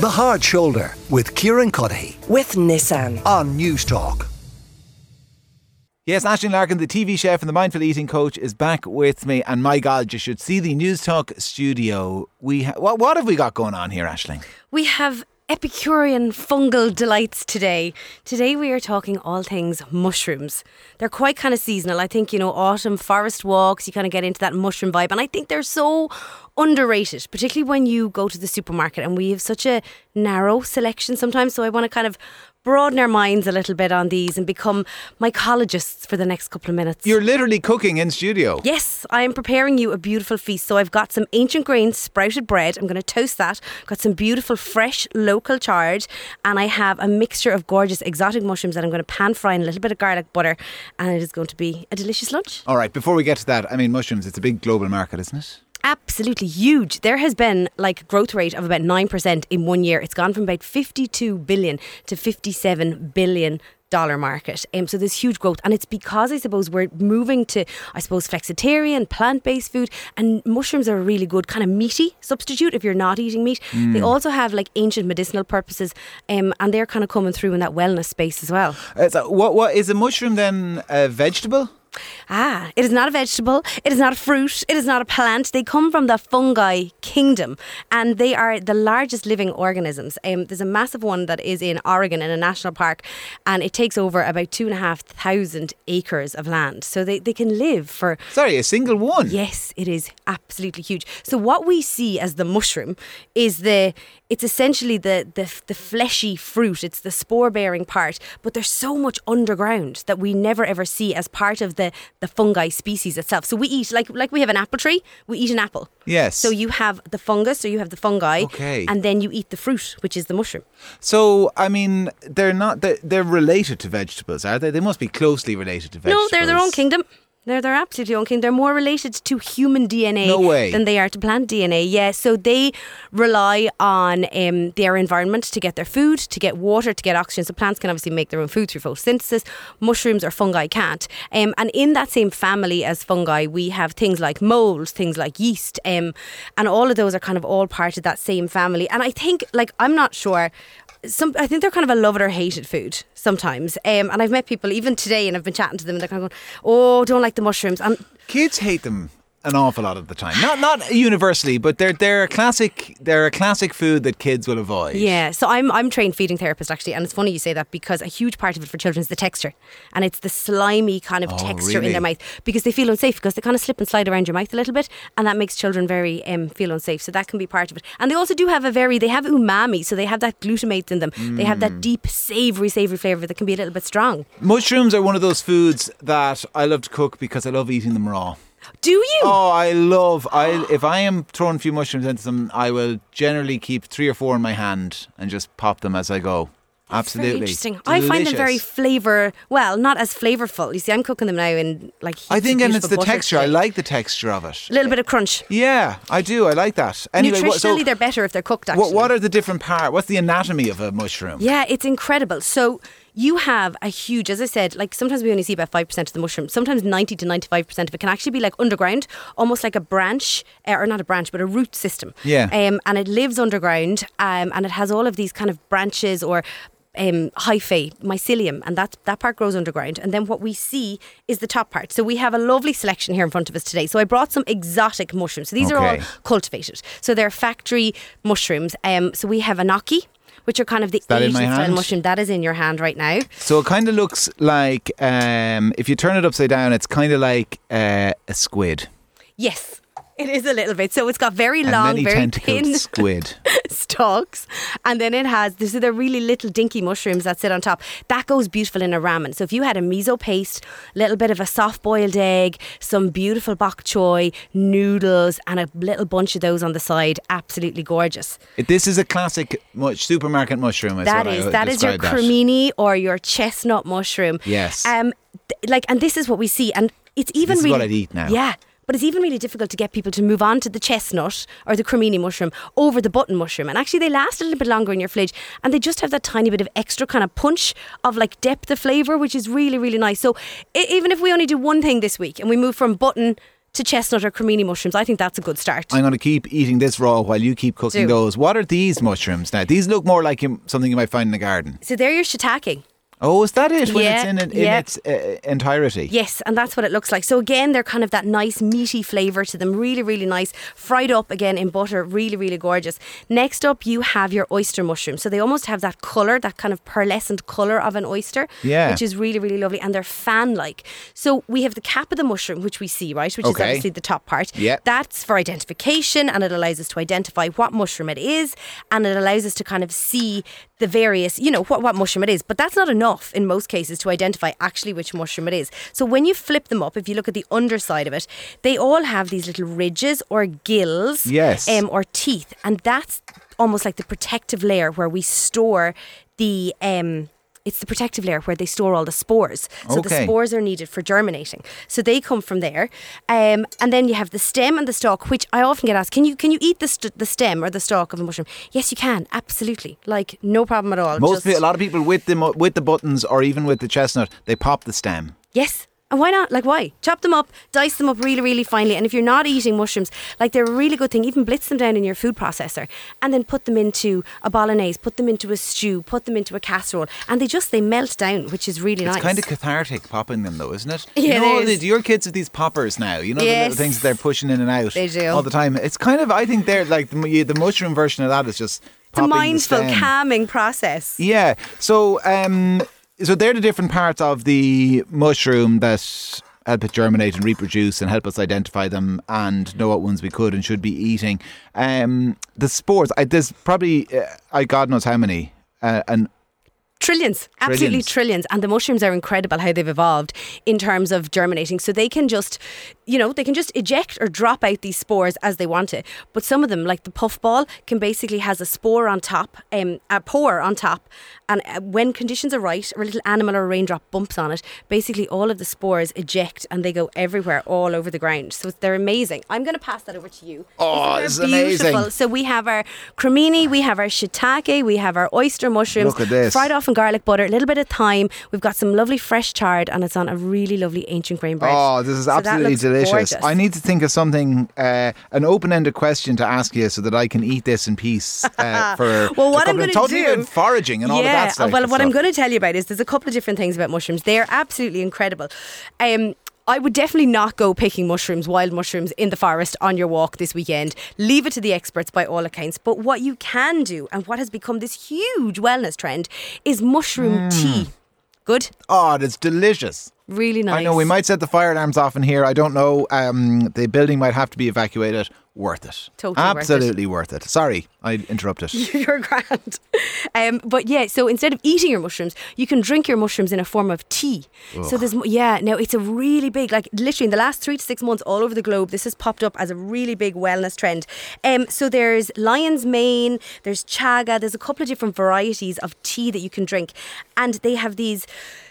The Hard Shoulder with Kieran Cuddihy with Nissan. on News Talk. Yes, Aisling Larkin, the TV chef and the mindful eating coach, is back with me. And my God, you should see the News Talk studio. We ha- what, what have we got going on here, Aisling? We have Epicurean fungal delights today. Today we are talking all things mushrooms. They're quite kind of seasonal. I think, you know, autumn forest walks, you kind of get into that mushroom vibe. And I think they're so underrated, particularly when you go to the supermarket and we have such a narrow selection sometimes. So I want to kind of broaden our minds a little bit on these and become mycologists for the next couple of minutes. You're literally cooking in studio. Yes, I am preparing you a beautiful feast. So I've got some ancient grain sprouted bread. I'm going to toast that. Got some beautiful fresh local chard, and I have a mixture of gorgeous exotic mushrooms that I'm going to pan fry in a little bit of garlic butter, and it is going to be a delicious lunch. All right, before we get to that, I mean, mushrooms, it's a big global market, isn't it? Absolutely huge. There has been like a growth rate of about 9% in one year. It's gone from about 52 billion to 57 billion dollar market. Um, so there's huge growth, and it's because I suppose we're moving to, I suppose, flexitarian, plant-based food, and mushrooms are a really good kind of meaty substitute if you're not eating meat. They also have like ancient medicinal purposes, um, and they're kind of coming through in that wellness space as well. Uh, so what, what is a mushroom then a vegetable? Ah, it is not a vegetable. It is not a fruit. It is not a plant. They come from the fungi kingdom, and they are the largest living organisms. Um, there's a massive one that is in Oregon in a national park, and it takes over about two and a half thousand acres of land. So they, they can live for Sorry, a single one. Yes, it is absolutely huge. So what we see as the mushroom is the it's essentially the the, the fleshy fruit. It's the spore bearing part, but there's so much underground that we never ever see as part of the the fungi species itself. So we eat like like we have an apple tree, we eat an apple. Yes. So you have the fungus, so you have the fungi, Okay. and then you eat the fruit, which is the mushroom. So, I mean, they're not, they're, they're related to vegetables, are they? They must be closely related to vegetables. No, they're their own kingdom. They're their absolutely own kingdom. They're more related to human DNA No than they are to plant DNA. Yeah, so they rely on um, their environment to get their food, to get water, to get oxygen. So plants can obviously make their own food through photosynthesis. Mushrooms or fungi can't. Um, and in that same family as fungi, we have things like molds, things like yeast, um, and all of those are kind of all part of that same family. And I think, like, I'm not sure some I think they're kind of a love it or hated food sometimes. Um, and I've met people even today, and I've been chatting to them, and they're kind of going, "Oh, don't like the mushrooms." And Kids hate them an awful lot of the time. Not not universally, but they're they're a classic they're a classic food that kids will avoid. yeah, so I'm I'm trained feeding therapist actually, and it's funny you say that because a huge part of it for children is the texture, and it's the slimy kind of Oh, texture in their mouth because they feel unsafe because they kind of slip and slide around your mouth a little bit, and that makes children very um, feel unsafe. So that can be part of it. And they also do have a very they have umami, so they have that glutamate in them. They have Mm. that deep savory savory flavor that can be a little bit strong. Mushrooms are one of those foods that I love to cook because I love eating them raw. Do you? Oh, I love. I if I am throwing a few mushrooms into them, I will generally keep three or four in my hand and just pop them as I go. Absolutely, Very interesting. I find them very flavour. Well, not as flavourful. You see, I'm cooking them now in like. I think, and it's the texture. I like the texture of it. a little bit of crunch. Yeah, I do. I like that. Anyway, what, so Nutritionally, they're better if they're cooked. Actually, what, what are the different parts? What's the anatomy of a mushroom? Yeah, it's incredible. So you have a huge, as I said, like sometimes we only see about 5% of the mushroom. Sometimes 90 to 95% of it can actually be like underground, almost like a branch, uh, or not a branch, but a root system. Yeah. Um, and it lives underground um, and it has all of these kind of branches or um, hyphae, mycelium, and that, that part grows underground. And then what we see is the top part. So we have a lovely selection here in front of us today. So I brought some exotic mushrooms. So these are all cultivated. So they're factory mushrooms. Um, so we have enoki, which are kind of the Asian style mushroom. That is in your hand right now. So it kind of looks like um, if you turn it upside down, it's kind of like uh, a squid. Yes. It is a little bit. So it's got very A long, very thin squid. stalks. And then it has, this are the really little dinky mushrooms that sit on top. That goes beautiful in a ramen. So if you had a miso paste, a little bit of a soft boiled egg, some beautiful bok choy, noodles, and a little bunch of those on the side, absolutely gorgeous. This is a classic mush, supermarket mushroom. Is that is that is your that. cremini or your chestnut mushroom. Yes. Um, th- like, and this is what we see, and it's even This is really what I'd eat now. Yeah. But it's even really difficult to get people to move on to the chestnut or the cremini mushroom over the button mushroom. And actually, they last a little bit longer in your fridge and they just have that tiny bit of extra kind of punch of like depth of flavour, which is really, really nice. So, even if we only do one thing this week and we move from button to chestnut or cremini mushrooms. I think that's a good start. I'm going to keep eating this raw while you keep cooking Do. those. What are these mushrooms now? These look more like something you might find in the garden. so they're your shiitake. Oh, is that it? When Yeah, it's in, in yeah. its uh, entirety. Yes, and that's what it looks like. So again, they're kind of that nice meaty flavour to them, really, really nice. Fried up again in butter, really, really gorgeous. Next up, you have your oyster mushroom. So they almost have that colour, that kind of pearlescent colour of an oyster, Yeah. which is really, really lovely, and they're fan-like. So we have the cap of the mushroom, which we see, right, which is obviously the top part. Yeah. That's for identification, and it allows us to identify what mushroom it is, and it allows us to kind of see the various, you know, what, what mushroom it is. But that's not enough in most cases to identify actually which mushroom it is. So when you flip them up, if you look at the underside of it, they all have these little ridges or gills Yes. um, or teeth. And that's almost like the protective layer where we store the. Um, it's the protective layer where they store all the spores. So the spores are needed for germinating. So they come from there. Um, and then you have the stem and the stalk, which I often get asked, can you can you eat the, st- the stem or the stalk of a mushroom? Yes, you can. Absolutely. Like, no problem at all. Most Just- pe- a lot of people with the with the buttons or even with the chestnut, they pop the stem. Yes. And why not? Like, why? Chop them up, dice them up really, really finely. And if you're not eating mushrooms, like they're a really good thing, even blitz them down in your food processor and then put them into a bolognese, put them into a stew, put them into a casserole. And they just, they melt down, which is really It's nice. It's kind of cathartic popping them though, isn't it? Yeah, you know, is. the- your kids have these poppers now. You know the little things that they're pushing in and out They do. all the time. It's kind of I think they're like the, the mushroom version of that is just it's a the mindful, calming process. Yeah. So, um, so they're the different parts of the mushroom that help it germinate and reproduce and help us identify them and know what ones we could and should be eating. Um, the spores, I, there's probably, uh, I God knows how many, uh, and Trillions, absolutely Trillions. trillions. And the mushrooms are incredible how they've evolved in terms of germinating. So they can just, you know, they can just eject or drop out these spores as they want to. But some of them, like the puffball, can basically has a spore on top, um, a pore on top. And uh, when conditions are right, or a little animal or a raindrop bumps on it, basically all of the spores eject and they go everywhere, all over the ground. So they're amazing. I'm going to pass that over to you. Oh, is that amazing. beautiful? So we have our cremini, we have our shiitake, we have our oyster mushrooms, Look at this. fried off garlic butter, a little bit of thyme. We've got some lovely fresh chard, and it's on a really lovely ancient grain bread. Oh, this is So absolutely delicious. gorgeous. I need to think of something, uh, an open-ended question to ask you, so that I can eat this in peace. Uh, for Well, what I'm gonna do- about foraging and all yeah, of that stuff. well, what I'm going to tell you about is there's a couple of different things about mushrooms. They're absolutely incredible. Um, I would definitely not go picking mushrooms, wild mushrooms in the forest on your walk this weekend. Leave it to the experts by all accounts. But what you can do, and what has become this huge wellness trend, is mushroom Mm. tea. Good? Oh, it's delicious. Really nice. I know we might set the fire alarms off in here. I don't know. Um, the building might have to be evacuated. Worth it. Totally worth it. Absolutely worth it. Sorry, I interrupted. You're grand. Um, but yeah, so instead of eating your mushrooms, you can drink your mushrooms in a form of tea. So there's, yeah, now it's a really big, like literally in the last three to six months all over the globe, this has popped up as a really big wellness trend. Um, so there's lion's mane, there's chaga, there's a couple of different varieties of tea that you can drink. And they have these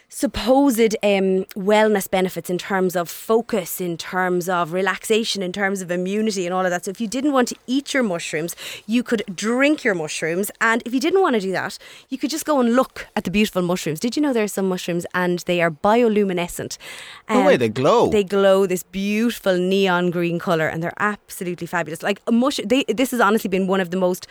supposed um, wellness benefits in terms of focus, in terms of relaxation, in terms of immunity, and all of that. So, if you didn't want to eat your mushrooms, you could drink your mushrooms. And if you didn't want to do that, you could just go and look at the beautiful mushrooms. Did you know there are some mushrooms and they are bioluminescent? No way, they glow. They glow this beautiful neon green colour, and they're absolutely fabulous. Like a mush, they, this has honestly been one of the most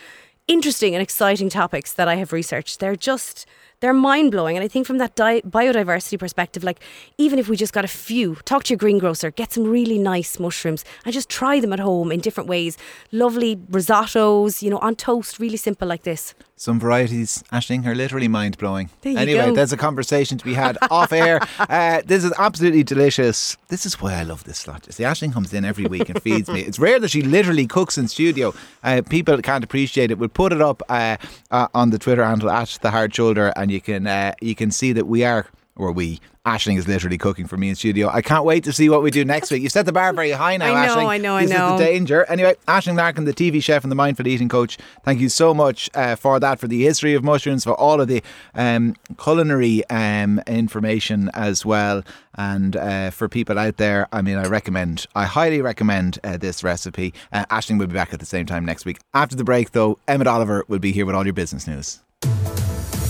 interesting and exciting topics that I have researched. They're just they're mind blowing, and I think from that di- biodiversity perspective, like even if we just got a few, talk to your greengrocer, get some really nice mushrooms, and just try them at home in different ways. Lovely risottos, you know, on toast, really simple like this. Some varieties, Aisling, are literally mind blowing. Anyway, go. there's a conversation to be had off air. Uh, this is absolutely delicious. This is why I love this slot. You see, Aisling comes in every week and feeds me. It's rare that she literally cooks in studio. Uh, people can't appreciate it. We'll put it up uh, uh, on the Twitter handle at the Hard Shoulder, and you can uh, you can see that we are. Or we, Aisling is literally cooking for me in studio. I can't wait to see what we do next week. You set the bar very high now, I know, Aisling. I know, I this know. is the danger. Anyway, Aisling Larkin, the TV chef and the mindful eating coach, thank you so much uh, for that, for the history of mushrooms, for all of the um, culinary um, information as well. And uh, for people out there, I mean, I recommend, I highly recommend uh, this recipe. Uh, Aisling will be back at the same time next week. After the break, though, Emmett Oliver will be here with all your business news.